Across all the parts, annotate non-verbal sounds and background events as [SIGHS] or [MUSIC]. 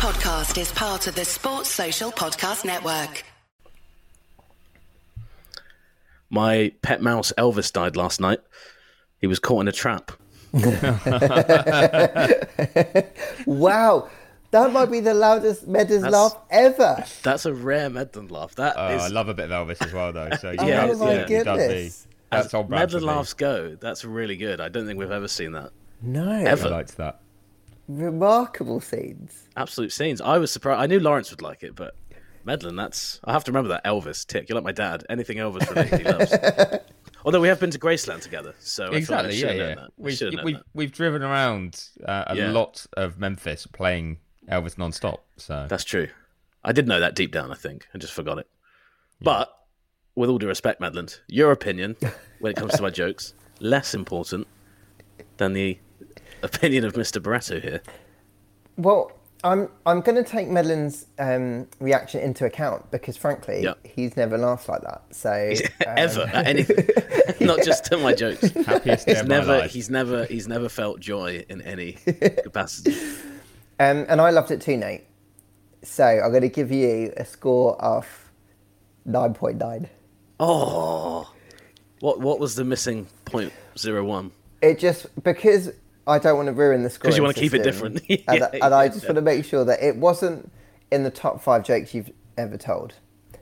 podcast is part of the Sports Social Podcast Network. My pet mouse Elvis died last night. He was caught in a trap. [LAUGHS] Wow, that might be the loudest Meadows That's- laugh ever. That's a rare Medland laugh. That Oh, is I love a bit of Elvis as well, though. So [LAUGHS] Oh yeah, my yeah, it does me. goodness. That's on brand for Medland me. laughs go. That's really good. I don't think we've ever seen that. No, I Ever. liked that. Remarkable scenes. Absolute scenes. I was surprised. I knew Lawrence would like it, but Medland, that's. I have to remember that Elvis tick. You're like my dad. Anything Elvis related, he loves. [LAUGHS] Although we have been to Graceland together, so I feel like I Exactly. Yeah, yeah. that. I We've, should have we've, that. we've driven around uh, a Yeah. lot of Memphis playing Elvis non-stop. So That's true. I did know that deep down. I think I just forgot it. But with all due respect, Medland, your opinion when it comes to my jokes less important than the opinion of Mr. Barretto here. Well, I'm I'm going to take Medland's um, reaction into account because, frankly, Yeah. he's never laughed like that. So um, [LAUGHS] Ever at anything, [LAUGHS] [LAUGHS] not just to my jokes. happiest day He's of my never, life. he's never, he's never felt joy in any capacity. Um, and I loved it too, Nate. So I'm going to give you a score of nine point nine. Oh, what what was the missing point zero one? It just because I don't want to ruin the score 'Cause you wanna keep it different. [LAUGHS] and, Yeah, and I yeah. just want to make sure that it wasn't in the top five jokes you've ever told.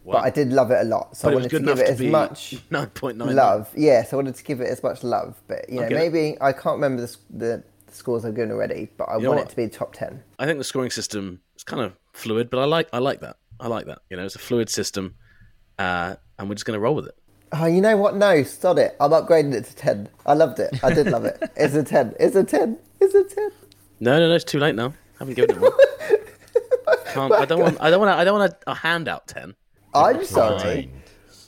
Wow. But I did love it a lot, so But I wanted to give it to as much nine point nine love. Yes, I wanted to give it as much love, but you know, get it. maybe I can't remember the, s- the scores I've given already, but I know want it to be top ten. I think the scoring system is kind of fluid, but I like I like that. I like that. You know, it's a fluid system, uh, and we're just going to roll with it. Oh, you know what? No, stop it. I'm upgrading it to ten. I loved it. I did love it. [LAUGHS] It's a ten. It's a ten. It's a ten. No, no, no, it's too late now. I haven't given it one. [LAUGHS] Can't, I don't want. I don't want. I don't want a, a uh, handout ten. I'm sorry.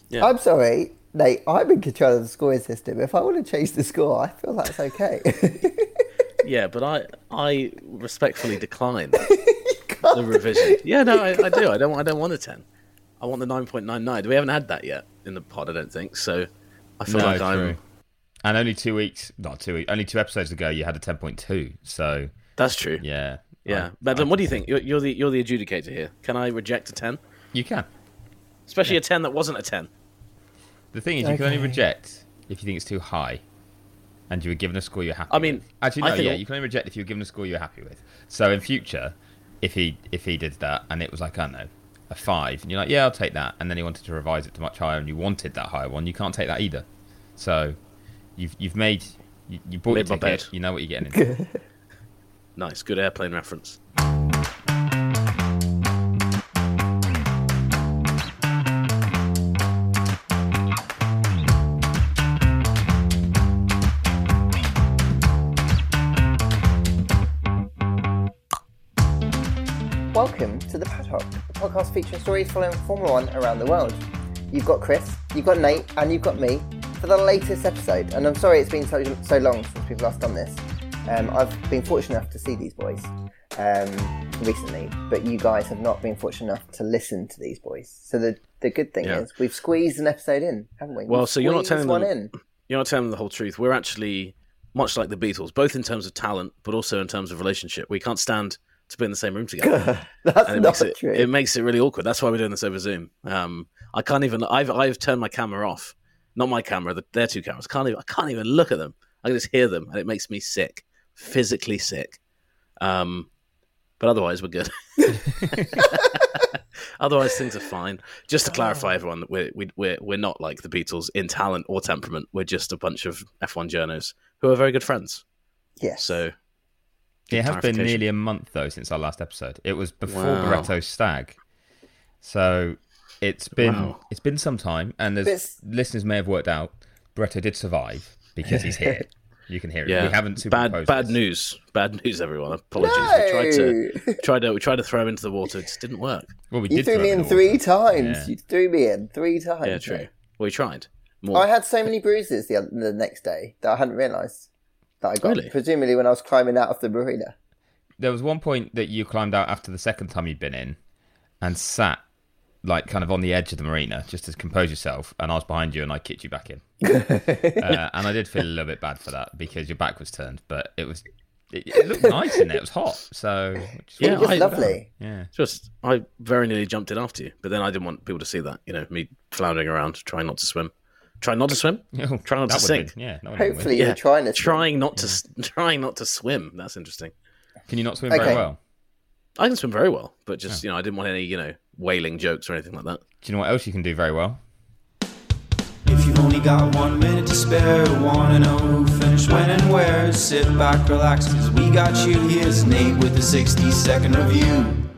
Yeah. I'm sorry, Nate. I'm in control of the scoring system. If I want to change the score, I feel that's okay. [LAUGHS] Yeah, but I I respectfully decline the revision. Yeah, no, I, I do. I don't. I don't want a ten. I want the nine point nine nine. We haven't had that yet in the pod. I don't think so. I feel No, like true. I'm. And only two weeks, not two weeks, only two episodes ago, you had a 10.2. So, That's true. yeah. Yeah, I- but then what do you think? You're, you're the you're the adjudicator here. Can I reject a ten, You can. especially a ten that wasn't a ten? The thing is, you can only reject if you think it's too high and you were given a score you're happy I mean, with. Actually, I no, think yeah, all- you can only reject if you're given a score you're happy with. So in future, if he if he did that and it was like, I don't know, a five, and you're like, yeah, I'll take that, and then he wanted to revise it to much higher and you wanted that higher one, you can't take that either. So you've you've made, you, you bought Made your my ticket, bed. you know what you're getting into. [LAUGHS] [LAUGHS] Nice, good airplane reference. Welcome to the Paddock, a podcast featuring stories following Formula One around the world. You've got Chris, you've got Nate, and you've got me for the latest episode. And I'm sorry it's been so, so long since we've last done this. Um, I've been fortunate enough to see these boys um, recently, but you guys have not been fortunate enough to listen to these boys. So the the good thing Yeah. is we've squeezed an episode in, haven't we? Well, We've so you're not telling one them- in. [CLEARS THROAT] You're not telling them the whole truth. We're actually much like the Beatles, both in terms of talent, but also in terms of relationship. We can't stand to be in the same room together. [LAUGHS] That's and it not makes it, true. it makes it really awkward. That's why we're doing this over Zoom. Um, I can't even. I've I've turned my camera off. Not my camera. The, their two cameras. Can't even. I can't even look at them. I can just hear them, and it makes me sick, physically sick. Um, but otherwise, we're good. [LAUGHS] [LAUGHS] otherwise, things are fine. Just to clarify, everyone, that we're we, we're we're not like the Beatles in talent or temperament. We're just a bunch of F1 journos who are very good friends. yes. So It has been nearly a month though since our last episode. It was before Wow. Barretto's stag, so it's been Wow. it's been some time. And as It's- listeners may have worked out, Barretto did survive because he's here. You can hear it. yeah, We haven't bad bad this. news. Bad news, everyone. Apologies. We tried to tried to we tried to throw him into the water. It just didn't work. Well, we You did threw me him in three water. times. Yeah. You threw me in three times. Yeah, true. mate. Well, we tried. More. I had so many bruises the, other, the next day that I hadn't realised that I got. Really? Presumably when I was climbing out of the marina. There was one point that you climbed out after the second time you'd been in, and sat like kind of on the edge of the marina just to compose yourself. And I was behind you, and I kicked you back in. [LAUGHS] uh, and I did feel a little bit bad for that because your back was turned, but it was it, it looked nice in there. It was hot, so which is Yeah, I- lovely. yeah. Just, I very nearly jumped in after you, but then I didn't want people to see that. You know, me floundering around, trying not to swim, trying not to swim, [LAUGHS] oh, Yeah, trying not that to sink, been- yeah, that Hopefully, you're trying to. trying not to, s [LAUGHS] trying not to swim. That's interesting. Can you not swim Okay. very well? I can swim very well, but just you know, I didn't want any you know whaling jokes or anything like that. Do you know what else you can do very well? If you've only got one minute to spare, wanna know who finished when and where, sit back, relax, cause we got you. Here's Nate with the 60 second review.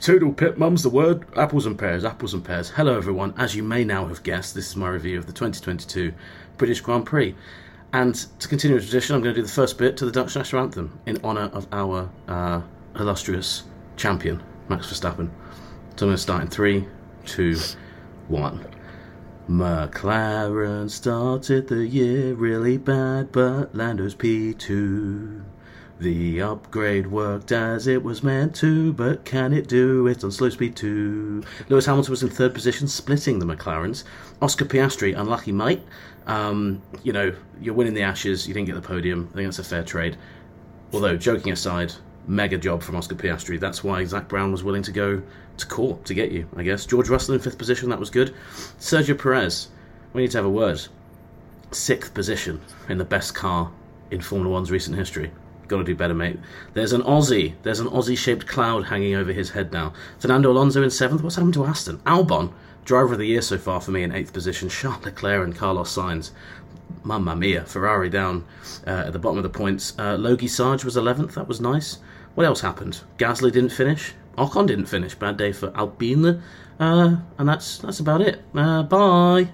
Toodle pip, mum's the word. Apples and pears, apples and pears. Hello, everyone. As you may now have guessed, this is my review of the 2022 British Grand Prix. And to continue a tradition, I'm going to do the first bit to the Dutch national anthem in honour of our uh, illustrious champion, Max Verstappen. So I'm going to start in three, two, one. McLaren started the year really bad, but Lando's P2. The upgrade worked as it was meant to, but can it do it on slow speed too? Lewis Hamilton was in third position, splitting the McLarens. Oscar Piastri, unlucky mate. Um, you know, you're winning the Ashes, you didn't get the podium. I think that's a fair trade. Although, joking aside, mega job from Oscar Piastri. That's why Zak Brown was willing to go to court to get you, I guess. George Russell in fifth position, that was good. Sergio Perez, we need to have a word. Sixth position in the best car in Formula One's recent history. Got to do better, mate. There's an Aussie. There's an Aussie-shaped cloud hanging over his head now. Fernando Alonso in seventh. What's happened to Aston? Albon, driver of the year so far for me in eighth position. Charles Leclerc and Carlos Sainz. Mamma mia, Ferrari down uh, at the bottom of the points. Uh, Logie Sarge was 11th, that was nice. What else happened? Gasly didn't finish. Ocon didn't finish. Bad day for Alpine. Uh, and that's that's about it. Uh, bye.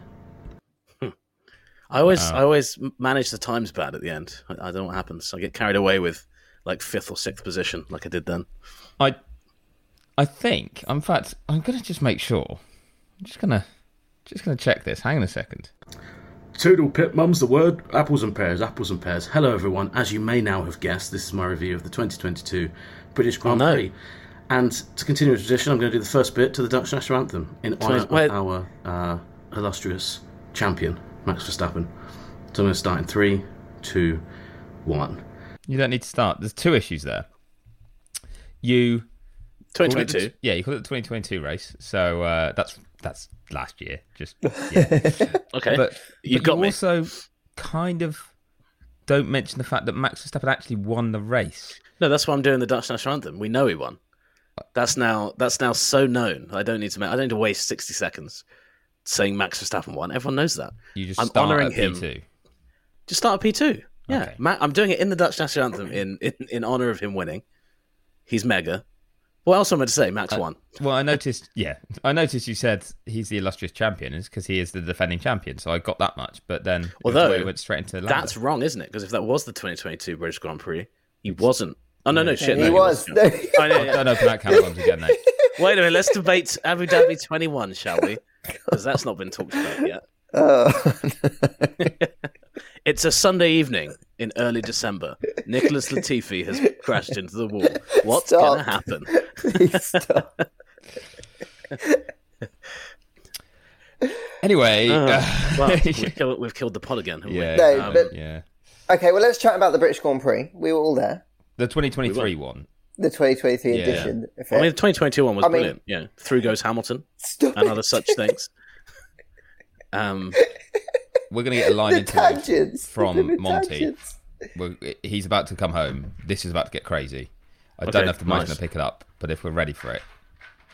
I always, I always manage the times bad at the end. I, I don't know what happens. I get carried away with like fifth or sixth position, like I did then. I, I think. In fact, I'm gonna just make sure. I'm just gonna, just gonna check this. Hang on a second. Toodle pip, mum's the word. Apples and pears, apples and pears. Hello, everyone. As you may now have guessed, this is my review of the 2022 British Grand Oh, no. Prix. And to continue a tradition, I'm going to do the first bit to the Dutch national anthem in honour of our uh, illustrious champion, Max Verstappen. So I'm going to start in three, two, one. You don't need to start. There's two issues there. You called it the- 2022. yeah, you called it the 2022 race. So uh, that's that's last year. Just [LAUGHS] yeah. Okay, but you've but got you me. also kind of don't mention the fact that Max Verstappen actually won the race. No, that's why I'm doing the Dutch national anthem. We know he won. That's now that's now so known. I don't need to. I don't need to waste 60 seconds saying Max Verstappen won. Everyone knows that. You just I'm start honouring at him. P2. Just start at P2. Yeah, Okay. Ma- I'm doing it in the Dutch national anthem in in, in honor of him winning. He's mega. What else am I to say? Max won. Well, I noticed. [LAUGHS] Yeah, I noticed you said he's the illustrious champion is because he is the defending champion. So I got that much. But then, Although, we went straight into Lando. That's wrong, isn't it? Because if that was the 2022 British Grand Prix, he wasn't. Oh no, no shit. he no, was. wasn't. [LAUGHS] No. No. Don't open that can of worms again, mate. Wait a minute. Let's debate Abu Dhabi 21, shall we? [LAUGHS] Because that's not been talked about yet. [LAUGHS] Oh, [LAUGHS] It's a Sunday evening in early December. Nicholas Latifi has crashed into the wall. What's Stop. going to happen? please stop. [LAUGHS] Anyway, Oh, uh, well, we've, killed, we've killed the pod again, haven't yeah, we? No, Um, but- yeah. Okay, well, let's chat about the British Grand Prix. We were all there. The 2023 one. The 2023 Yeah. edition. Of I mean, the it. 2022 one was I mean- brilliant. Yeah, through goes Hamilton Stop and it. other such things. [LAUGHS] Um, We're going to get a line into tangents. [LAUGHS] from Monty. We're, he's about to come home. This is about to get crazy. I Okay, don't know if the mic's nice. going to pick it up, but if we're ready for it,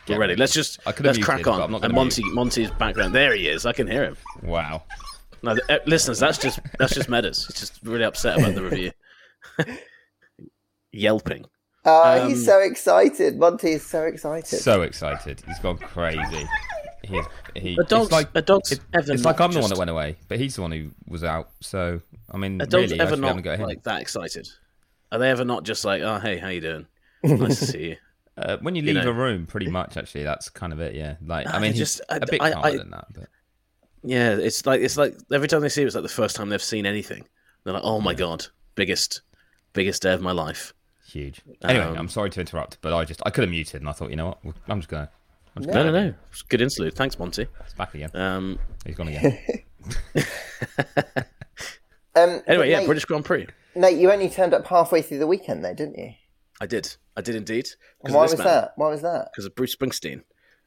we're get ready. Let's just I let's crack but on. I'm not and gonna Monty, Monty's background. There he is. I can hear him. Wow. No, uh, listeners, that's just that's just Meadows. He's just really upset about the review. [LAUGHS] Yelping. Oh, Um, he's so excited. Monty is so excited. So excited. He's gone crazy. He, he, A dog's, like, a dog's it- ever it's like I'm the one that went away, but he's the one who was out. So, I mean, A dog's really, ever should be able to not go like that excited. Are they ever not just like, oh hey, how you doing? [LAUGHS] Nice to see you. Uh, when you you leave know. a room, pretty much, actually, that's kind of it. Yeah, like I mean, they he's just- I- a bit I- calmer I- than that, but Yeah, it's like it's like every time they see it, it's like the first time they've seen anything. They're like, oh my god, biggest, biggest day of my life. Huge. Anyway, Um, I'm sorry to interrupt, but I just I could have muted, and I thought, you know what, I'm just gonna. I'm just No, gonna no, no. It's good interlude. Thanks, Monty. It's back again. Um, He's gone again. [LAUGHS] Um, Anyway, yeah, Nate, British Grand Prix. Nate, you only turned up halfway through the weekend, though, didn't you? I did. I did indeed. Why was that? Why was that? Because of Bruce Springsteen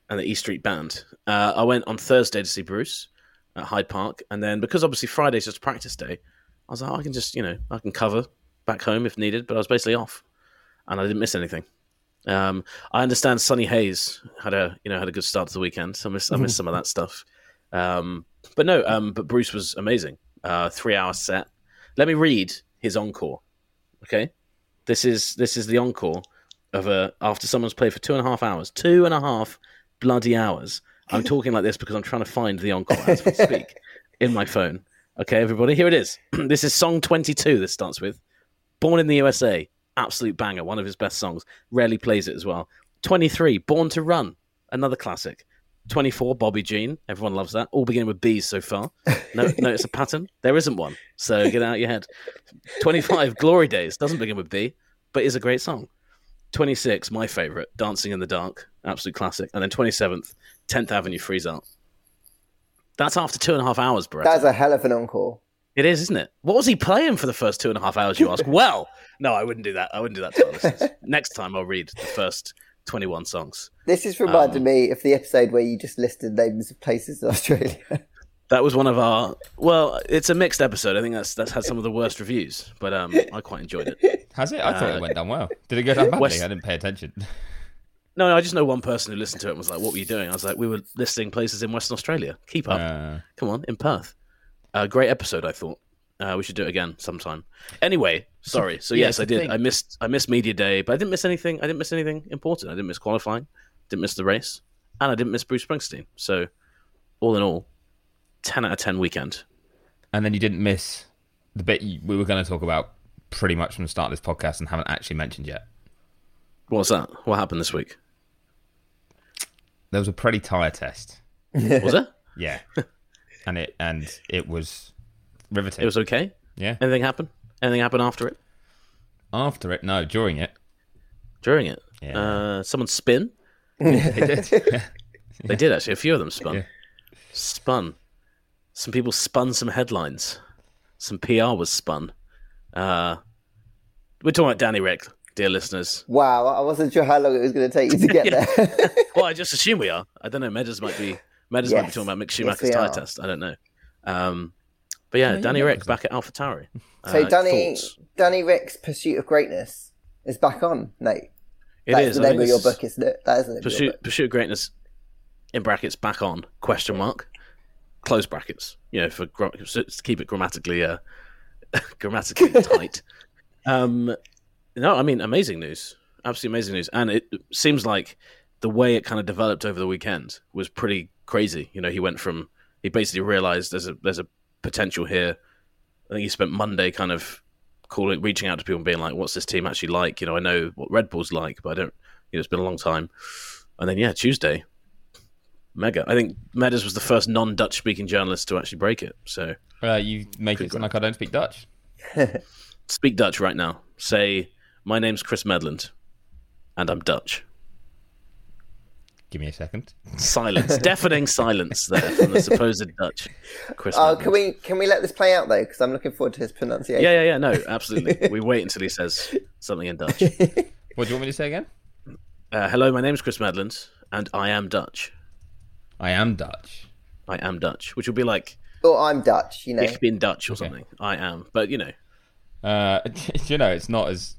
and the E Street Band. Uh, I went on Thursday to see Bruce at Hyde Park, and then because obviously Friday's just practice day, I was like, oh, I can just you know I can cover back home if needed, but I was basically off, and I didn't miss anything. Um, I understand Sonny Hayes had a you know had a good start to the weekend. So I missed I missed [LAUGHS] some of that stuff. Um, but no, um, but Bruce was amazing. Uh, three hour set. Let me read his encore. Okay, this is this is the encore of a after someone's played for two and a half hours. Two and a half bloody hours. I'm [LAUGHS] talking like this because I'm trying to find the encore as we speak in my phone. Okay, everybody, here it is. [CLEARS THROAT] this is song 22. This starts with "Born in the USA." Absolute banger, one of his best songs. Rarely plays it as well. 23, Born to Run, another classic. 24, Bobby Jean. Everyone loves that. All beginning with B's so far. No, [LAUGHS] notice a pattern? There isn't one. So get out of your head. 25, [LAUGHS] Glory Days. Doesn't begin with B, but is a great song. 26, my favourite, Dancing in the Dark. Absolute classic. And then 27th, 10th Avenue Freeze Out. That's after two and a half hours, Brett. That's a hell of an encore. It is, isn't it? What was he playing for the first two and a half hours, you ask? [LAUGHS] well, no, I wouldn't do that. I wouldn't do that to our listeners. [LAUGHS] Next time I'll read the first 21 songs. This is reminding Um, me of the episode where you just listed names of places in Australia. [LAUGHS] That was one of our. Well, it's a mixed episode. I think that's that's had some of the worst reviews, but um, I quite enjoyed it. Has it? I thought Uh, it went down well. Did it go down badly? West- I didn't pay attention. No, no, I just know one person who listened to it and was like, "What were you doing?" I was like, "We were listing places in Western Australia. Keep up, Uh, come on, in Perth." Uh, great episode, I thought. Uh, we should do it again sometime. Anyway, sorry. So [LAUGHS] yeah, yes, I did. thing. I missed. I missed media day, but I didn't miss anything. I didn't miss anything important. I didn't miss qualifying. Didn't miss the race, and I didn't miss Bruce Springsteen. So, all in all, ten out of ten weekend. and then you didn't miss the bit you, we were going to talk about pretty much from the start of this podcast and haven't actually mentioned yet. What's that? What happened this week? There was a pretty tire test. Was it? [LAUGHS] Yeah, [LAUGHS] and it and it was riveting. It was okay. yeah. Anything happen? Anything happen after it? After it, no, during it, During it? Yeah. Uh, someone spin? [LAUGHS] they did. [LAUGHS] They did actually. A few of them spun. Yeah. Spun. Some people spun some headlines. Some PR was spun. Uh, we're talking about Danny Rick, dear listeners. wow, I wasn't sure how long it was going to take you to get [LAUGHS] there. Well, I just assume we are. I don't know. Meadows might be. Meadows might be talking about Mick Schumacher's we tire are. test. I don't know. Um, but yeah, Danny know, Rick back at AlphaTauri. [LAUGHS] so Uh, Danny, thoughts? Danny Rick's Pursuit of Greatness is back on, Nate. It That's is. the I name of your book, isn't it? That is the name of your Pursuit, book. Pursuit of Greatness, in brackets, back on, question mark, close brackets, you know, for to keep it grammatically, uh, [LAUGHS] grammatically [LAUGHS] tight. Um, no, I mean, amazing news. Absolutely amazing news. And it seems like the way it kind of developed over the weekend was pretty crazy. You know, he went from, he basically realized there's a, there's a potential here. I think he spent Monday kind of calling, reaching out to people and being like, what's this team actually like? You know, I know what Red Bull's like, but I don't, you know, it's been a long time. And then yeah, Tuesday, mega. I think Meadows was the first non-Dutch speaking journalist to actually break it. So uh, you make it sound like I don't speak Dutch. [LAUGHS] speak Dutch right now. Say my name's Chris Medland, and I'm Dutch. Give me a second. Silence, deafening silence there from the supposed Dutch Chris. Oh, can we can we let this play out though? Because I'm looking forward to his pronunciation. Yeah, yeah, yeah. No, absolutely. [LAUGHS] we wait until he says something in Dutch. [LAUGHS] What do you want me to say again? Uh, hello, my name's Chris Medland, and I am Dutch. I am Dutch. I am Dutch, which would be like Or I'm Dutch, you know. ich bin Dutch or something. I am, but you know, Uh, [LAUGHS] you know, it's not as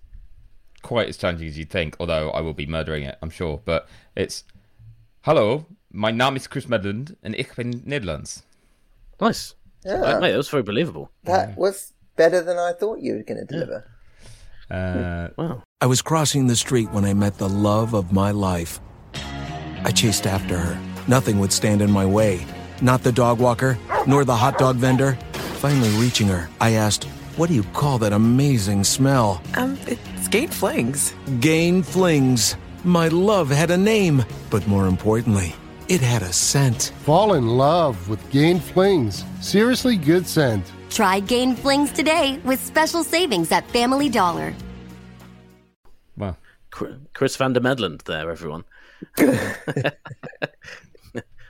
quite as challenging as you'd think. Although I will be murdering it, I'm sure. But it's hello, my name is Chris Medland, and ik ben Nederlands. nice. Yeah. Mate, that was very believable. That was better than I thought you were going to deliver. Uh, Wow. I was crossing the street when I met the love of my life. I chased after her. Nothing would stand in my way. Not the dog walker, nor the hot dog vendor. Finally reaching her, I asked, What do you call that amazing smell? Um, it's Gain Flings. Gain Flings. My love had a name, but more importantly, it had a scent. Fall in love with Gain Flings. Seriously good scent. Try Gain Flings today with special savings at Family Dollar. well, Chri- Chris van der Medland there, everyone. [LAUGHS]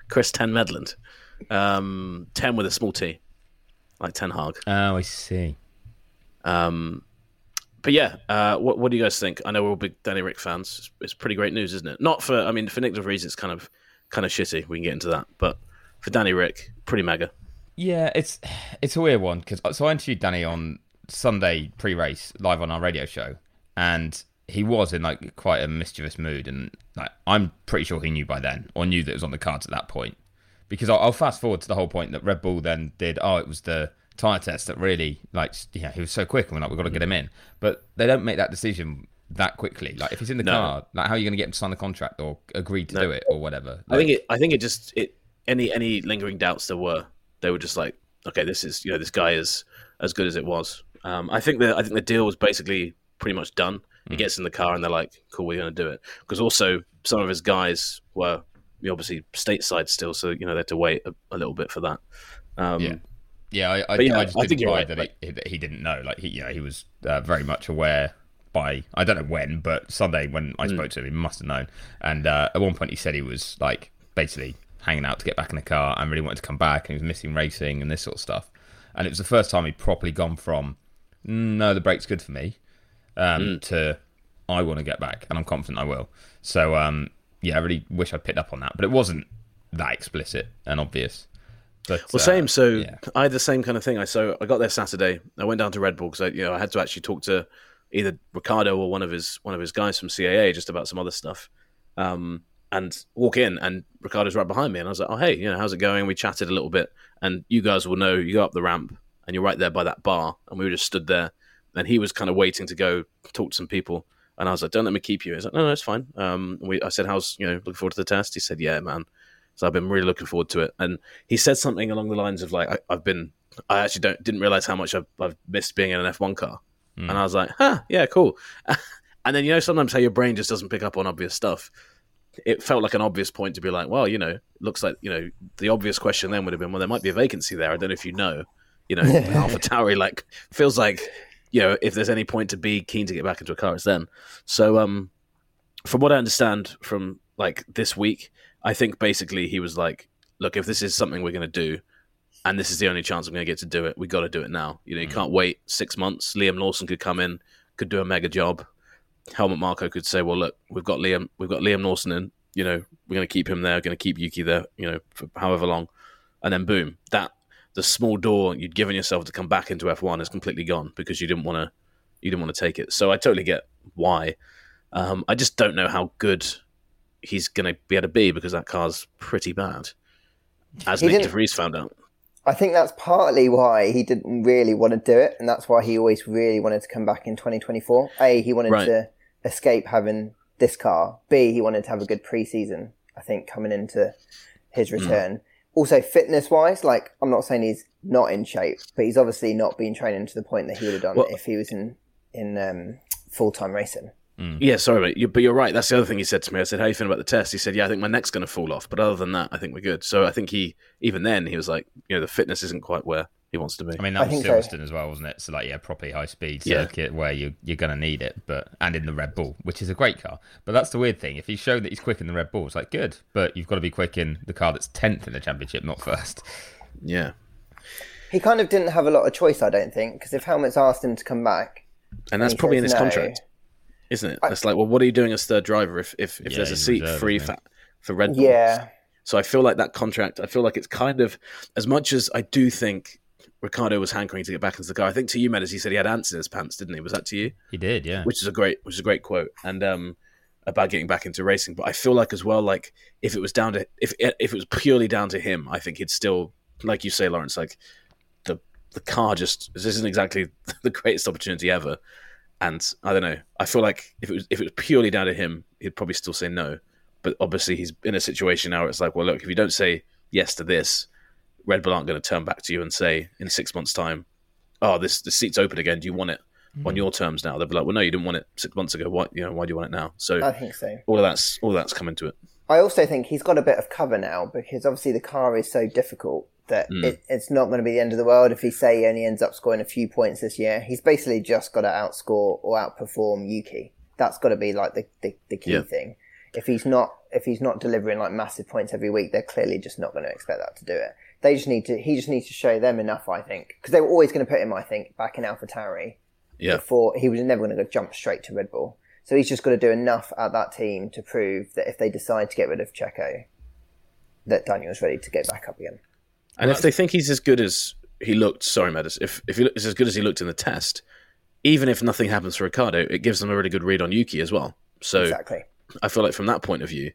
Chris Ten Medland. Um, ten with a small T. like Ten Hag. Oh, I see. Um, but yeah, uh, what what do you guys think? I know we're all big Danny Rick fans. It's, it's pretty great news, isn't it? Not for I mean for Nick De Vries, it's kind of kind of shitty. We can get into that, but for Danny Rick, pretty mega. Yeah, it's it's a weird one because so I interviewed Danny on Sunday pre-race live on our radio show, and he was in like quite a mischievous mood, and like I'm pretty sure he knew by then or knew that it was on the cards at that point. Because I'll, I'll fast forward to the whole point that Red Bull then did. Oh, it was the tire test that really like yeah he was so quick, and we're like we've got to get him in, but they don't make that decision that quickly. Like if he's in the No. car, like how are you going to get him to sign the contract or agree to No. do it or whatever? I think it. I think it just it. Any any lingering doubts there were, they were just like, okay, this is you know this guy is as good as it was. Um, I think the I think the deal was basically pretty much done. He gets in the car and they're like, cool, we're going to do it. Because also some of his guys were obviously stateside still, so you know they had to wait a, a little bit for that. Um, Yeah. Yeah, I, I, yeah, I just I didn't think buy right, that, like- he, that he didn't know. Like he, you know, he was uh, very much aware by I don't know when, but Sunday when I Hmm. spoke to him, he must have known. And uh, at one point, he said he was like basically hanging out to get back in the car and really wanted to come back, and he was missing racing and this sort of stuff. And it was the first time he'd properly gone from "Mm, no, the brake's good for me um, Hmm. to I want to get back, and I'm confident I will. So um, yeah, I really wish I'd picked up on that, but it wasn't that explicit and obvious. But Well, uh, same. So yeah. I had the same kind of thing. I so I got there Saturday. I went down to Red Bull because I, you know, I had to actually talk to either Ricciardo or one of his one of his guys from CAA just about some other stuff. Um, and walk in, and Ricciardo's right behind me, and I was like, "Oh, hey, you know, how's it going?" We chatted a little bit, and you guys will know. You go up the ramp, and you're right there by that bar, and we were just stood there. And he was kind of waiting to go talk to some people, and I was like, "Don't let me keep you." He's like, "No, no, it's fine." Um, we, I said, "How's you know looking forward to the test?" He said, "Yeah, man." So I've been really looking forward to it. And he said something along the lines of like, I, "I've been, I actually don't didn't realize how much I've, I've missed being in an F1 car." And I was like, "Huh, yeah, cool." [LAUGHS] and then you know sometimes how your brain just doesn't pick up on obvious stuff. It felt like an obvious point to be like, "Well, you know, looks like you know the obvious question then would have been, well, there might be a vacancy there. I don't know if you know, you know, [LAUGHS] AlphaTauri like feels like." You know, if there's any point to be keen to get back into a car, it's then. So, um, from what I understand from like this week, I think basically he was like, "Look, if this is something we're going to do, and this is the only chance I'm going to get to do it, we got to do it now. You know, you can't wait six months. Liam Lawson could come in, could do a mega job. Helmut Marko could say, "Well, look, we've got Liam, we've got Liam Lawson in. You know, we're going to keep him there. Going to keep Yuki there. You know, for however long, and then boom, that the small door you'd given yourself to come back into F1 is completely gone because you didn't want to, you didn't want to take it. So I totally get why. Um, I just don't know how good he's going to be able to be because that car's pretty bad, as He Nick didn't- De Vries found out. I think that's partly why he didn't really want to do it, and that's why he always really wanted to come back in 2024. A, he wanted Right. to escape having this car. B, he wanted to have a good preseason. I think coming into his Hmm. return. Also, fitness wise, like I'm not saying he's not in shape, but he's obviously not been training to the point that he would have done Well- if he was in in um, full time racing. Mm. Yeah, sorry, mate. You, but you're right. That's the other thing he said to me. I said, "How you feeling about the test?" He said, "Yeah, I think my neck's going to fall off, but other than that, I think we're good." So I think he, even then, he was like, you know, the fitness isn't quite where he wants to be. I mean, I that was think so. Silverstone as well, wasn't it? So, like, yeah, properly high speed Yeah. circuit where you, you're going to need it, but and in the Red Bull, which is a great car. But that's the weird thing. If he's show that he's quick in the Red Bull, it's like, good, but you've got to be quick in the car that's 10th in the championship, not first. yeah, He kind of didn't have a lot of choice, I don't think, because if Helmut's asked him to come back, and that's he probably in his no. contract, isn't it? It's like, well, what are you doing as third driver if if, if Yeah, there's a seat reserve, free for, he? for Red Bull? yeah, So I feel like that contract. I feel like it's kind of as much as I do think Ricciardo was hankering to get back into the car. I think to you, Meadows, he said he had ants in his pants, didn't he? Was that to you? He did, yeah. which is a great which is a great quote and um about getting back into racing but i feel like as well like if it was down to if if it was purely down to him i think he'd still like you say lawrence like the the car just this isn't exactly [LAUGHS] the greatest opportunity ever and i don't know i feel like if it was if it was purely down to him he'd probably still say no but obviously he's in a situation now where it's like well look if you don't say yes to this red bull aren't going to turn back to you and say in six months time oh this the seat's open again do you want it on mm-hmm. your terms now. They'll be like, well, no, you didn't want it six months ago. Why, you know, why do you want it now? So I think so. all of that's all of that's coming to it. I also think he's got a bit of cover now because obviously the car is so difficult that Hmm. it, it's not going to be the end of the world if he say he only ends up scoring a few points this year. He's basically just got to outscore or outperform Yuki. That's got to be like the, the, the key Yeah. thing. If he's not if he's not delivering like massive points every week, they're clearly just not going to expect that to do it. they just need to. He just needs to show them enough, I think, because they were always going to put him, I think, back in AlphaTauri. Yeah. Before he was never going to go jump straight to Red Bull. So he's just got to do enough at that team to prove that if they decide to get rid of Checo, that Daniel's ready to get back up again. And if they think he's as good as he looked, sorry, Meadows, if if he is as good as he looked in the test, even if nothing happens for Ricciardo, it gives them a really good read on Yuki as well. So Exactly. I feel like from that point of view,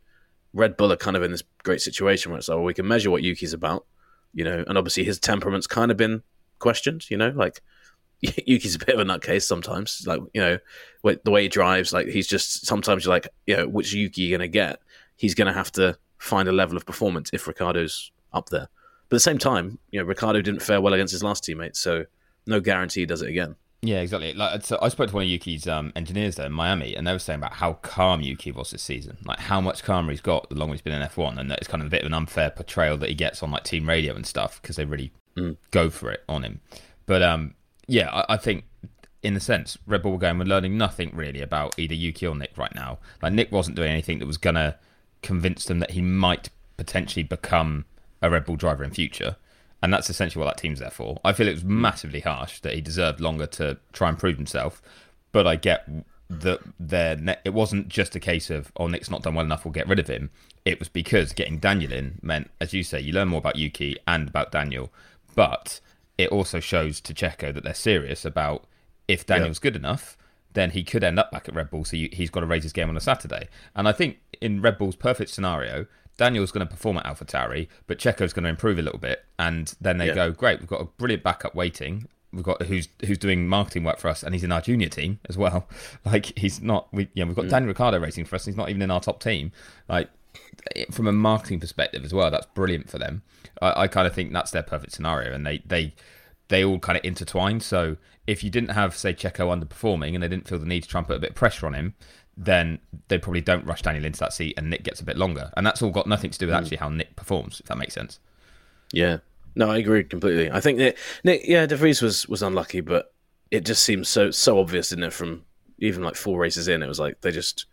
Red Bull are kind of in this great situation where it's like, well, we can measure what Yuki's about, you know, and obviously his temperament's kind of been questioned, you know, like [LAUGHS] Yuki's a bit of a nutcase sometimes, like, you know, the way he drives, like he's just, sometimes you're like, you know, which Yuki you going to get? He's going to have to find a level of performance if Ricciardo's up there. But at the same time, you know, Ricciardo didn't fare well against his last teammate, so no guarantee he does it again. Yeah, exactly. Like so I spoke to one of Yuki's um, engineers there in Miami, and they were saying about how calm Yuki was this season, like how much calmer he's got the longer he's been in F1, and that it's kind of a bit of an unfair portrayal that he gets on like team radio and stuff because they really go for it on him. But um, yeah, I, I think in a sense, Red Bull were going, we're learning nothing really about either Yuki or Nick right now. Like Nick wasn't doing anything that was gonna convince them that he might potentially become a Red Bull driver in future. And that's essentially what that team's there for. I feel it was mm. massively harsh that he deserved longer to try and prove himself. But I get that there it wasn't just a case of oh Nick's not done well enough, we'll get rid of him. It was because getting Daniel in meant, as you say, you learn more about Yuki and about Daniel, but it also shows to Checo that they're serious about if Daniel's good enough, then he could end up back at Red Bull. So you, he's got to raise his game on a Saturday. And I think in Red Bull's perfect scenario, Daniel's going to perform at AlphaTauri, but Checo's going to improve a little bit, and then they Yeah. go, great, we've got a brilliant backup waiting. We've got who's who's doing marketing work for us, and he's in our junior team as well. [LAUGHS] Like he's not, we yeah, we've got hmm. Daniel Ricciardo racing for us. And he's not even in our top team. Like from a marketing perspective as well, that's brilliant for them. I, I kind of think that's their perfect scenario, and they they they all kind of intertwine. So if you didn't have say Checo underperforming, and they didn't feel the need to try and put a bit of pressure on him, then they probably don't rush Daniel into that seat, and Nick gets a bit longer, and that's all got nothing to do with hmm. actually how Nick performs, if that makes sense. Yeah. No, I agree completely. I think that Nick, yeah, De Vries was was unlucky, but it just seems so so obvious, didn't it? From even like four races in, it was like they just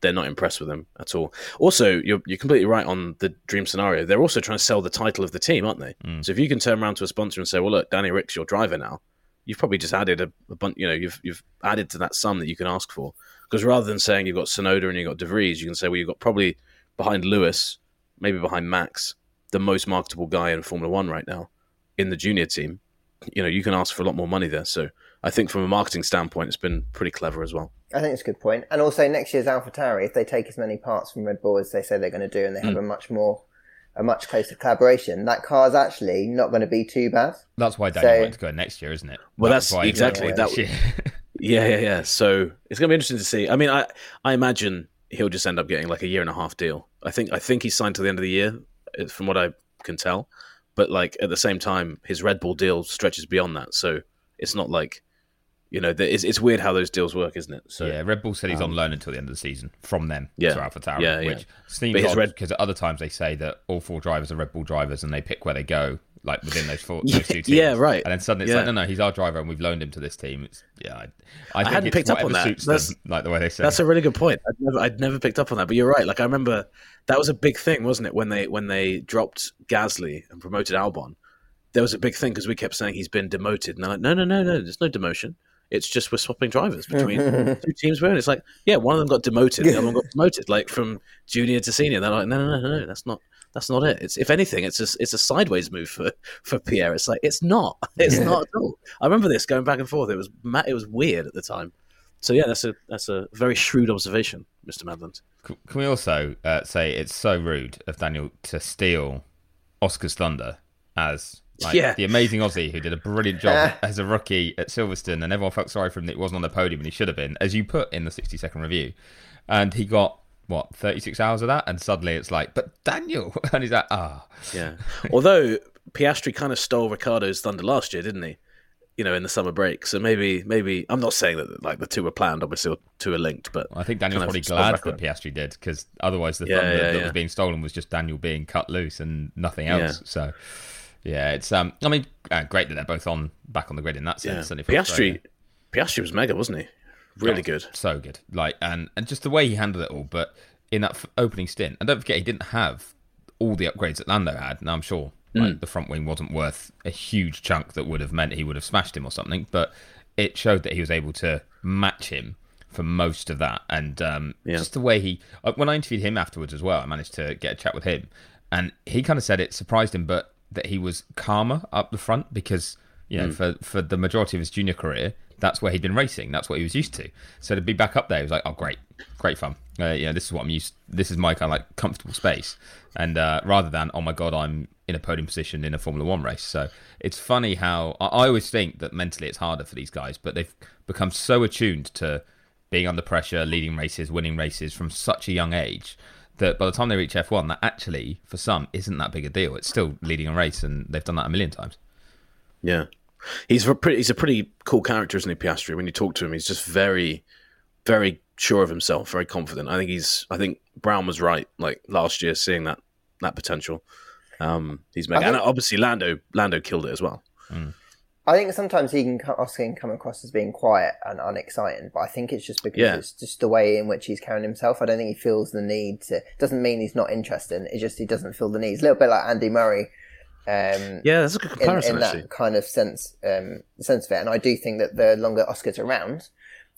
they're not impressed with him at all. Also, you're you're completely right on the dream scenario. They're also trying to sell the title of the team, aren't they? Hmm. So if you can turn around to a sponsor and say, "Well, look, Danny Rick's your driver now," you've probably just added a, a bunch. You know, you've you've added to that sum that you can ask for. Because rather than saying you've got Tsunoda and you've got De Vries, you can say, "Well, you've got probably behind Lewis, maybe behind Max, the most marketable guy in Formula One right now in the junior team, you know, you can ask for a lot more money there. So I think from a marketing standpoint, it's been pretty clever as well. I think it's a good point. And also next year's AlphaTauri, if they take as many parts from Red Bull as they say they're going to do, and they have mm. a much more, a much closer collaboration, that car's actually not going to be too bad. That's why Daniel So- wants to go next year, isn't it? Well, that's why exactly- went that this year. [LAUGHS] Yeah, yeah, yeah. So it's gonna be interesting to see. I mean, I I imagine he'll just end up getting like a year and a half deal. I think I think he's signed to the end of the year, uh, from what I can tell. But like at the same time, his Red Bull deal stretches beyond that. So it's not like, you know, it's it's weird how those deals work, isn't it? So yeah, Red Bull said he's um, on loan until the end of the season from them Yeah. to AlphaTauri, Yeah, yeah. which seems odd Red- because at other times they say that all four drivers are Red Bull drivers and they pick where they go, like within those four, [LAUGHS] Yeah, those two teams. yeah, right. And then suddenly it's Yeah. like, no, no, he's our driver and we've loaned him to this team. It's yeah, I, I, think hadn't it's picked up on that. Suits That's- them, like the way they say. That's a really good point. I'd never, I'd never picked up on that, but you're right. Like I remember that was a big thing, wasn't it? When they when they dropped Gasly and promoted Albon, there was a big thing because we kept saying he's been demoted, and they're like, no, no, no, no, there's no demotion. It's just we're swapping drivers between [LAUGHS] two teams. We're in. It's like, yeah, one of them got demoted, the other one got promoted, like from junior to senior. They're like, no, no, no, no, no that's not. That's not it. It's if anything, it's a, it's a sideways move for, for Pierre. It's like it's not. [LAUGHS] It's not at all. I remember this going back and forth. It was ma- it was weird at the time. So yeah, that's a that's a very shrewd observation, Mr. Medland. Can can we also uh, say it's so rude of Daniel to steal Oscar's thunder as like, Yeah. the amazing Aussie who did a brilliant job as a rookie at Silverstone, and everyone felt sorry for him that he wasn't on the podium and he should have been, as you put in the 60 second review. And he got what 36 hours of that, and suddenly it's like, but Daniel, [LAUGHS] and he's like, ah, Yeah. Although Piastri kind of stole Ricciardo's thunder last year, didn't he? You know, in the summer break. So maybe maybe I'm not saying that like the two were planned. Obviously, or two are linked. But I think Daniel's probably glad that Piastri did because otherwise the thunder yeah, that yeah. was being stolen was just Daniel being cut loose and nothing else. So. Yeah, it's um. I mean, uh, great that they're both on back on the grid in that sense. Yeah. certainly for Australia. Piastri, Piastri was mega, wasn't he? Really good. so good. Like and and just the way he handled it all. But in that f- opening stint, and don't forget he didn't have all the upgrades that Lando had. And I'm sure Like the front wing wasn't worth a huge chunk that would have meant he would have smashed him or something, but it showed that he was able to match him for most of that. And um, Yeah. just the way he, when I interviewed him afterwards as well, I managed to get a chat with him, and he kind of said it surprised him, but that he was calmer up the front because you know for for the majority of his junior career, that's where he'd been racing, that's what he was used to. So to be back up there, he was like, oh great, great fun. Uh, know, this is what I'm used. This is my kind of like comfortable space, and uh, rather than oh my god, I'm in a podium position in a Formula One race. So it's funny how I, I always think that mentally it's harder for these guys, but they've become so attuned to being under pressure, leading races, winning races from such a young age that by the time they reach F1, that actually for some isn't that big a deal. It's still leading a race, and they've done that a million times. Yeah, he's a pretty he's a pretty cool character, isn't he, Piastri? When you talk to him, he's just very, very sure of himself, very confident. I think he's I think Brown was right, like last year, seeing that that potential. Um, he's making, and obviously Lando Lando killed it as well. I think sometimes he can co- Oscar can come across as being quiet and unexciting, but I think it's just because Yeah. it's just the way in which he's carrying himself. I don't think he feels the need to. Doesn't mean he's not interested. It's just he doesn't feel the need. It's a little bit like Andy Murray. Um, Yeah, that's a good in, comparison in actually. that kind of sense um, sense of it. And I do think that the longer Oscar's around,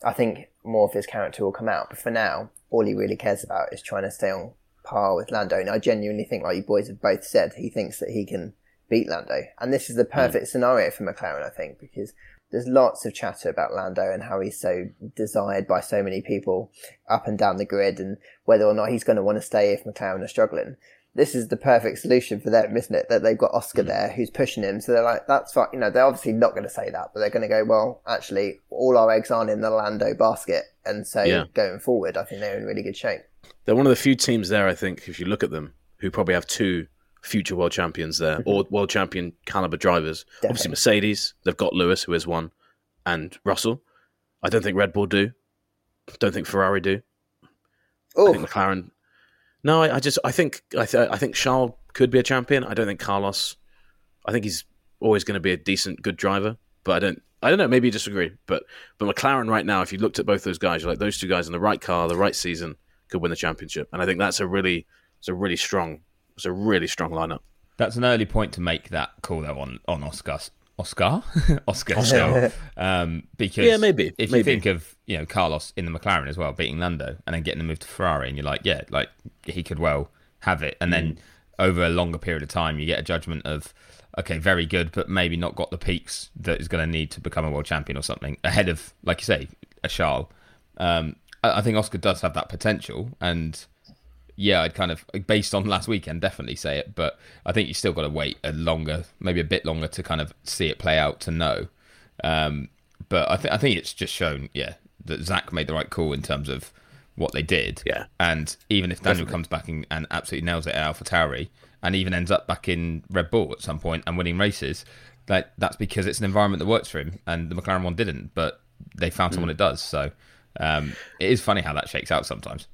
I think more of his character will come out. But for now, all he really cares about is trying to stay on par with Lando. And I genuinely think, like you boys have both said, he thinks that he can beat Lando. And this is the perfect scenario for McLaren, I think, because there's lots of chatter about Lando and how he's so desired by so many people up and down the grid and whether or not he's going to want to stay if McLaren are struggling. This is the perfect solution for them, isn't it? That they've got Oscar hmm. there who's pushing him. So they're like, that's fine. You know, they're obviously not going to say that, but they're going to go, well, actually, all our eggs aren't in the Lando basket. And so Yeah. going forward, I think they're in really good shape. They're one of the few teams there, I think, if you look at them, who probably have two future world champions there, mm-hmm. or world champion caliber drivers. Obviously, Mercedes, they've got Lewis, who is one, and Russell. I don't think Red Bull do. Don't think Ferrari do. I Oh, think McLaren. No, I, I just I think I, th- I think Charles could be a champion. I don't think Carlos. I think he's always going to be a decent, good driver, but I don't. I don't know. Maybe you disagree, but but McLaren right now, if you looked at both those guys, you're like those two guys in the right car, the right season, could win the championship, and I think that's a really, it's a really strong, it's a really strong lineup. That's an early point to make that call though on on Oscar Oscar. [LAUGHS] Oscar show um, because Yeah, maybe, if maybe. you think of you know Carlos in the McLaren as well beating Lando and then getting the move to Ferrari and you're like yeah like he could well have it. And Mm. then over a longer period of time you get a judgment of okay very good but maybe not got the peaks that is going to need to become a world champion or something ahead of like you say a Charles. Um, I, I think Oscar does have that potential and yeah, I'd kind of based on last weekend definitely say it, but I think you still got to wait a longer, maybe a bit longer to kind of see it play out to know. Um, but I think I think it's just shown, yeah, that Zak made the right call in terms of what they did. Yeah. and even if Daniel comes back and, and absolutely nails it at AlphaTauri and even ends up back in Red Bull at some point and winning races, like that's because it's an environment that works for him, and the McLaren one didn't, but they found someone it does. So um, it is funny how that shakes out sometimes.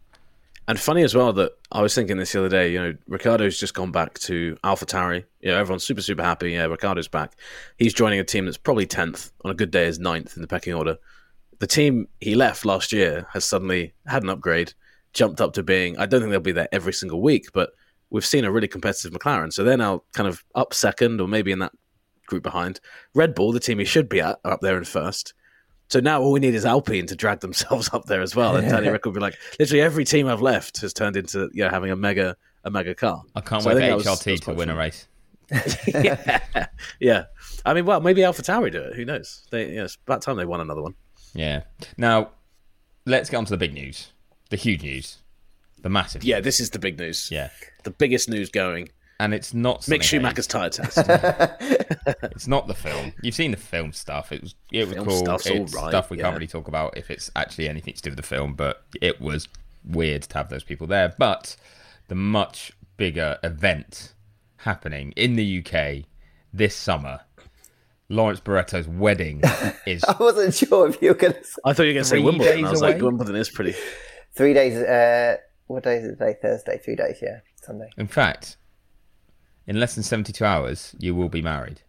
And funny as well that I was thinking this the other day. You know, Ricciardo's just gone back to AlphaTauri. You know, everyone's super super happy. Yeah, Ricciardo's back. He's joining a team that's probably tenth on a good day is ninth in the pecking order. The team he left last year has suddenly had an upgrade, jumped up to being. I don't think they'll be there every single week, but we've seen a really competitive McLaren. So they're now kind of up second, or maybe in that group behind. Red Bull, the team he should be at, are up there in first. So now all we need is Alpine to drag themselves [LAUGHS] up there as well. And Danny Rick will be like, literally every team I've left has turned into yeah having a mega a mega car. I can't So wait think for that was- HRT that was to quite win a race. [LAUGHS] yeah, yeah. I mean, well, maybe AlphaTauri do it. Who knows? They, yeah, it's about time they won another one. Yeah. Now, let's get on to the big news, the huge news, the massive. Yeah, this is the big news. Yeah. the biggest news going. And it's not Mick Schumacher's tire test. [LAUGHS] [LAUGHS] It's not the film. You've seen the film stuff. It was it was Film cool. stuff's it's right, stuff we yeah. can't really talk about if it's actually anything to do with the film, but it was weird to have those people there. But the much bigger event happening in the UK this summer, Lawrence Barretto's wedding [LAUGHS] is I wasn't sure if you were going to say I thought you were going to say Wimbledon. days I was like. Wimbledon is pretty. three days. Uh, what day is it today? Thursday. Three days. Yeah, Sunday. in fact in less than 72 hours you will be married.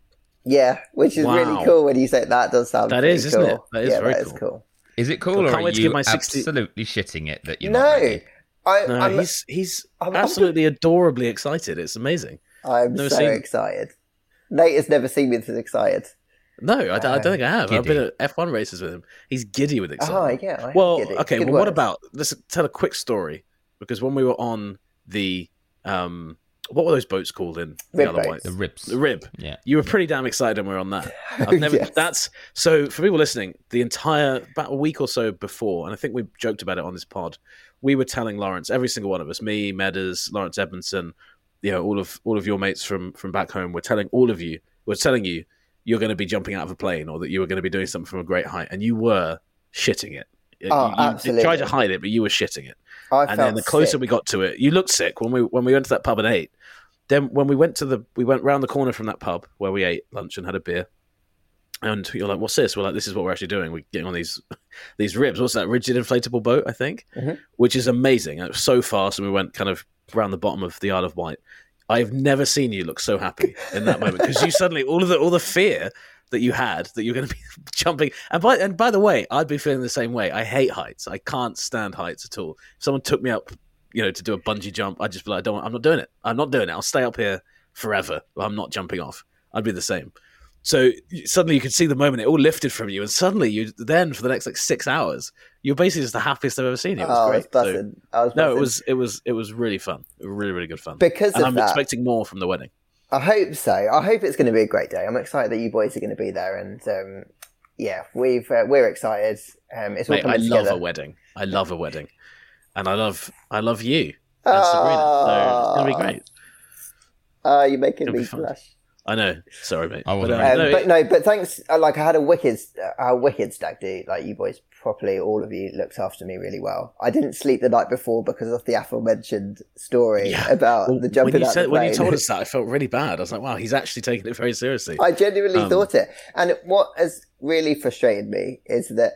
Yeah, which is Wow. really cool when you say that. Does sound That is, pretty is, isn't cool. it? That is yeah, very that is cool. cool. Is it cool I or can't are you my 60 absolutely shitting it that you're No, not? I, No, I'm, he's he's I'm- I'm absolutely adorably excited. It's amazing. I'm Never so seen- excited. Nate has never seen me this excited. No, I, don't- I don't think I have. I've been at F1 races with him. He's giddy with Oh, excitement. yeah. I am well, giddy. okay. Good well, what about let's tell a quick story because when we were on the um, what were those boats called in the Rib other boats. white? The ribs. The rib. Yeah. You were pretty damn excited when we were on that. I've never. [LAUGHS] Yes. That's so for people listening. The entire about a week or so before, and I think we joked about it on this pod. We were telling Lawrence, every single one of us, me, Meadows, Laurence Edmondson, you know, all of all of your mates from from back home. We're telling all of you, we're telling you, you're going to be jumping out of a plane, or that you were going to be doing something from a great height, and you were shitting it. Oh, you, you tried to hide it, but you were shitting it I and then the closer sick. we got to it, you looked sick when we when we went to that pub and ate. Then when we went to the we went round the corner from that pub where we ate lunch and had a beer. And you're like, "What's this?" We're like, "This is what we're actually doing. We're getting on these [LAUGHS] these ribs. What's that? Rigid inflatable boat, I think, Mhm. which is amazing. It was so fast, and we went kind of around the bottom of the Isle of Wight. I've never seen you look so happy in that moment because you [LAUGHS] suddenly all of the all the fear that you had that you're going to be [LAUGHS] jumping. And by and by the way, I'd be feeling the same way. I hate heights. I can't stand heights at all. If someone took me up, you know, to do a bungee jump, I'd just be like, I don't. I'm not doing it. I'm not doing it. I'll stay up here forever. I'm not jumping off. I'd be the same. So suddenly you could see the moment it all lifted from you, and suddenly you then for the next like six hours, you're basically just the happiest I've ever seen you. It was Oh, I was great. So- buzzing. I was no, it was it was it was really fun. Really really good fun. Because and I'm that- expecting more from the wedding. I hope so. I hope it's going to be a great day. I'm excited that you boys are going to be there, and um, yeah, we've uh, we're excited. Um, it's all Mate, I coming love a wedding. I love a wedding, and I love I love you and Sabrina. So it's gonna be great. Oh, you're making It'll me blush. I know. Sorry, mate. I wasn't But, uh, Um, no, but no, but thanks. uh, Like I had a wicked, uh, a wicked stag do. Like you boys, properly, all of you looked after me really well. I didn't sleep the night before because of the aforementioned story Yeah. about well, the jumping when you out said the when you told us [LAUGHS] that, I felt really bad. I was like, wow, he's actually taking it very seriously. I genuinely Um, thought it. And what has really frustrated me is that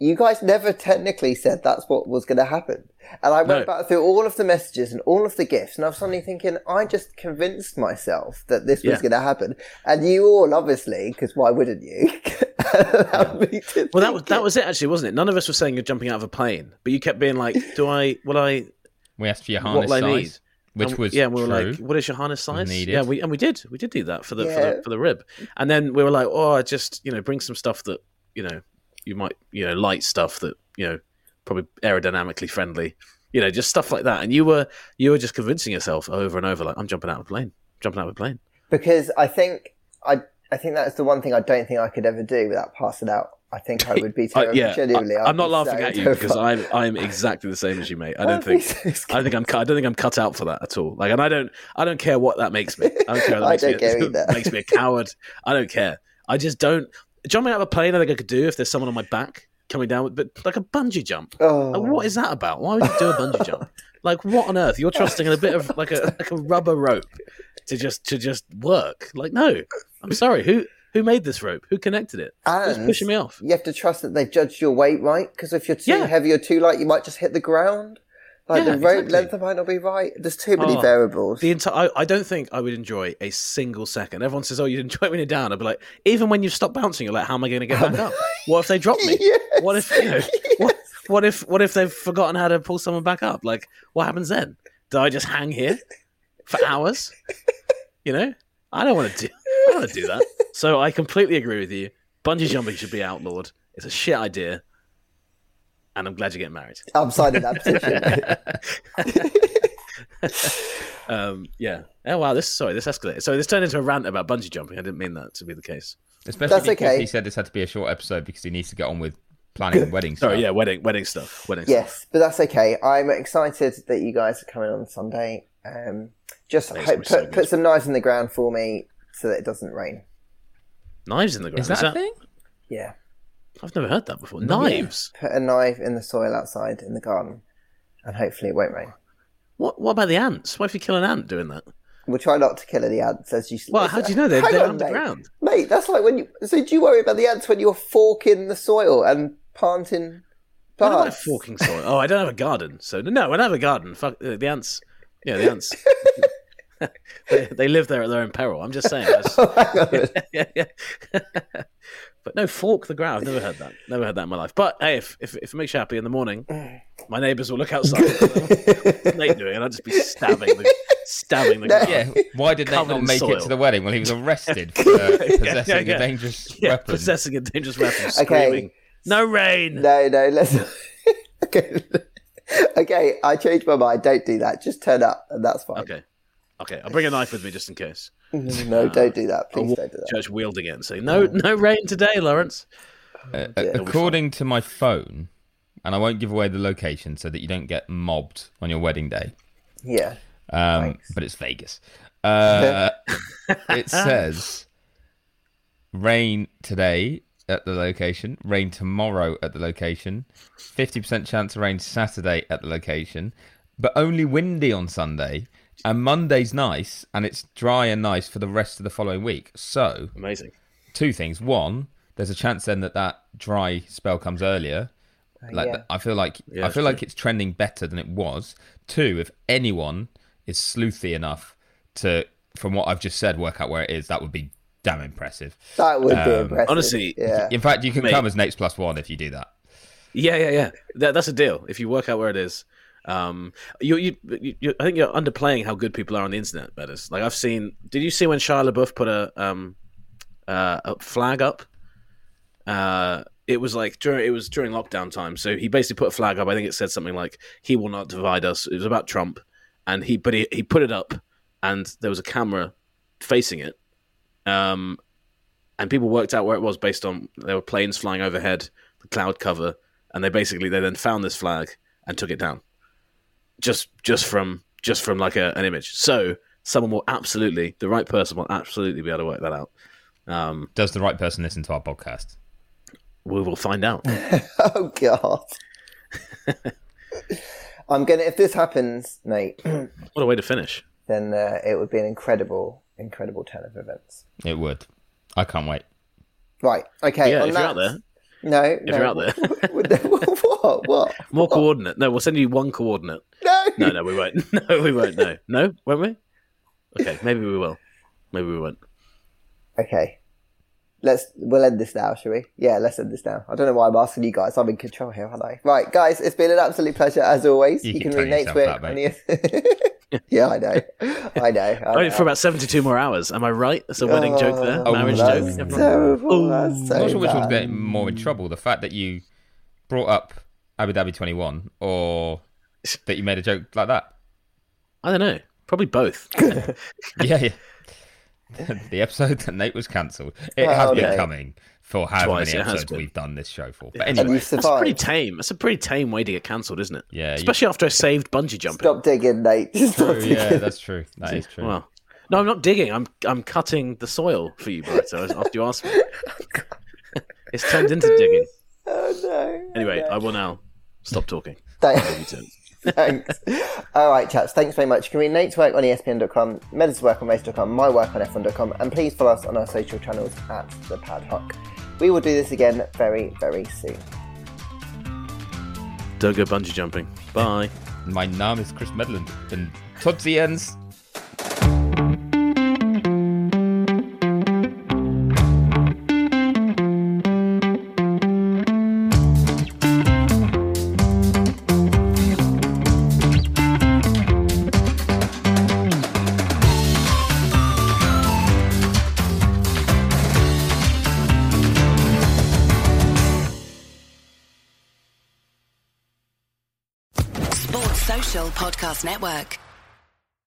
you guys never technically said that's what was going to happen. And I went No. back through all of the messages and all of the gifts, and I was suddenly thinking, I just convinced myself that this was going to happen. And you all, obviously, because why wouldn't you? [LAUGHS] allowed Well, that was think that it. was it. Actually, wasn't it? None of us were saying you're jumping out of a plane, but you kept being like, "Do I? Will I? We asked for your What harness will size, need?" which And- was yeah. and We were true. like, "What is your harness size?" Needed. Yeah, we and we did. We did do that for the, for the for the rib, and then we were like, "Oh, I just you know bring some stuff that you know you might you know light stuff that you know probably aerodynamically friendly, you know, just stuff like that." And you were you were just convincing yourself over and over, like, "I'm jumping out of a plane, jumping out of a plane." because I think I I think that's the one thing I don't think I could ever do without passing out. I think I would be [LAUGHS] terrible. yeah, Genuinely, I, am not laughing so at you because. I'm I'm exactly the same as you, mate. I [LAUGHS] don't think I think I'm cut- I don't think I'm cut out for that at all. Like, and I don't I don't care what that makes me. I don't care. [LAUGHS] That I don't me, care it either. makes me a coward. I don't care. I just don't jumping out of a plane. I think I could do if there's someone on my back coming down, with, but like a bungee jump. Oh. Like, what is that about? Why would you do a bungee jump? Like, what on earth? You're trusting in a bit of like a like a rubber rope to just to just work. Like, no. I'm sorry. Who who made this rope? Who connected it? And pushing me off? You have to trust that they've judged your weight right, because if you're too Yeah. heavy or too light, you might just hit the ground. Like Yeah, the rope exactly. length might not be right. There's too many Oh, variables. The entire, I, I don't think I would enjoy a single second. Everyone says, "Oh, you'd enjoy it when you're down." I'd be like, even when you stop bouncing, you're like, "How am I going to get back [LAUGHS] up? What if they drop me? [LAUGHS] Yes, What if you know? [LAUGHS] What, what if what if they've forgotten how to pull someone back up? Like, what happens then? Do I just hang here for hours? You know, I don't want to do. I don't want to do that. So I completely agree with you. Bungee jumping should be outlawed. It's a shit idea, and I'm glad you're getting married. [LAUGHS] I'm signing that petition. [LAUGHS] Um, yeah. Oh wow. This sorry. This escalated. So this turned into a rant about bungee jumping. I didn't mean that to be the case. Especially That's because okay. he said this had to be a short episode because he needs to get on with planning wedding [LAUGHS] Sorry. stuff. Yeah. Wedding. Wedding stuff. Wedding. Stuff. yes, but that's okay. I'm excited that you guys are coming on Sunday. Um, just Makes hope, me so put, put some knives in the ground for me so that it doesn't rain. Knives in the ground. Is that a thing? Yeah, I've never heard that before. Knives. put a knife in the soil outside in the garden, and hopefully it won't rain. What? What about the ants? What if you kill an ant doing that? We'll try not to kill any ants as you. Well, how do you know they're, [LAUGHS] they're on, underground? Mate. mate, that's like when you. So do you worry about the ants when you're forking the soil and planting What about forking soil? Oh, I don't have a garden, so no, I don't have a garden. Fuck uh, the ants. Yeah, the ants. [LAUGHS] [LAUGHS] they, they live there at their own peril. I'm just saying. Oh, That's- yeah, yeah. But no, fork the ground. I've never heard that. Never heard that in my life. But hey, if if, if it makes you happy in the morning, [SIGHS] my neighbours will look outside. [LAUGHS] What's Nate doing? And I'll just be stabbing the stabbing the ground. Yeah, why did Nate Covered not in make soil. it to the wedding? Well, he was arrested [LAUGHS] for possessing yeah. a dangerous Yeah, weapon. possessing a dangerous weapon, Okay. screaming, "No rain!" No, no, let's. [LAUGHS] okay. okay, I changed my mind. Don't do that. Just turn up, and that's fine. Okay, okay. I'll bring a knife with me just in case. No, don't do that. Please walk don't do that. church wielding it and say, "No, no rain today, Lawrence." Uh, dear. according to my phone, and I won't give away the location so that you don't get mobbed on your wedding day. Yeah. Um, but it's Vegas. Uh, [LAUGHS] it says rain today at the location, rain tomorrow at the location, 50% chance of rain Saturday at the location, but only windy on Sunday. And Monday's nice, and it's dry and nice for the rest of the following week. So, Amazing. two things. One, there's a chance then that that dry spell comes earlier. Like yeah. I feel like Yeah, I that's feel true. like it's trending better than it was. Two, if anyone is sleuthy enough to, from what I've just said, work out where it is, that would be damn impressive. That would be Um, impressive. honestly, yeah. In fact, you can Mate. come as Nate's plus one if you do that. Yeah, yeah, yeah. That, that's a deal. If you work out where it is, um, you, you, you, I think you're underplaying how good people are on the internet. Bettis. Like I've seen. Did you see when Shia LaBeouf put a um, uh, a flag up? Uh, it was like during it was during lockdown time. So he basically put a flag up. I think it said something like "He will not divide us." It was about Trump, and he but he, he put it up, and there was a camera facing it. Um, and people worked out where it was based on there were planes flying overhead, the cloud cover, and they basically they then found this flag and took it down, just just from just from like a, an image. So someone will absolutely the right person will absolutely be able to work that out. Um, Does the right person listen to our podcast? we will find out. [LAUGHS] Oh god. [LAUGHS] I'm gonna. If this happens, Nate, [CLEARS THROAT] what a way to finish! then uh, it would be an incredible, incredible turn of events. It would. I can't wait. Right. Okay. Yeah, on if that, you're out there, No. if no. you're out there, [LAUGHS] what? What? more coordinate. No, we'll send you one coordinate. No. No, no, we won't. [LAUGHS] No, we won't. No, no, won't we? Okay, maybe we will. Maybe we won't. Okay. Let's we'll end this now, shall we? Yeah, let's end this now. I don't know why I'm asking you guys. I'm in control here, aren't I? Right, guys, it's been an absolute pleasure as always. You You, keep can read Nate's work that, on the Yeah, I know. I know. I Only know. for about seventy-two more hours. Am I right? That's a wedding oh, joke there. Oh, Marriage that's joke. terrible. That's so I'm not sure which one's getting more in trouble: the fact that you brought up Abu Dhabi 21, or [LAUGHS] that you made a joke like that. I don't know. Probably both. [LAUGHS] yeah, yeah. [LAUGHS] the episode that Nate was cancelled. It Oh, has been coming for how Twice, many episodes we've done this show for. But And anyway, you That's pretty tame. That's a pretty tame way to get cancelled, isn't it? Yeah, you- Especially after I saved bungee jumping. Stop digging, Nate. Stop true, digging. yeah, that's true. That is true. Well, no, I'm not digging. I'm I'm cutting the soil for you, Barretto, after you asked me. it's turned into digging. Oh no. Anyway, Oh, I will now stop talking. Thank- You turn. [LAUGHS] Thanks. All right, chaps. Thanks very much. You can read Nate's work on ESPN.com, Med's work on racer.com, my work on F1.com, and please follow us on our social channels at the Padhock. We will do this again very, very soon. Don't go bungee jumping. Bye. My name is Chris Medland, and Tootsie ends. Network.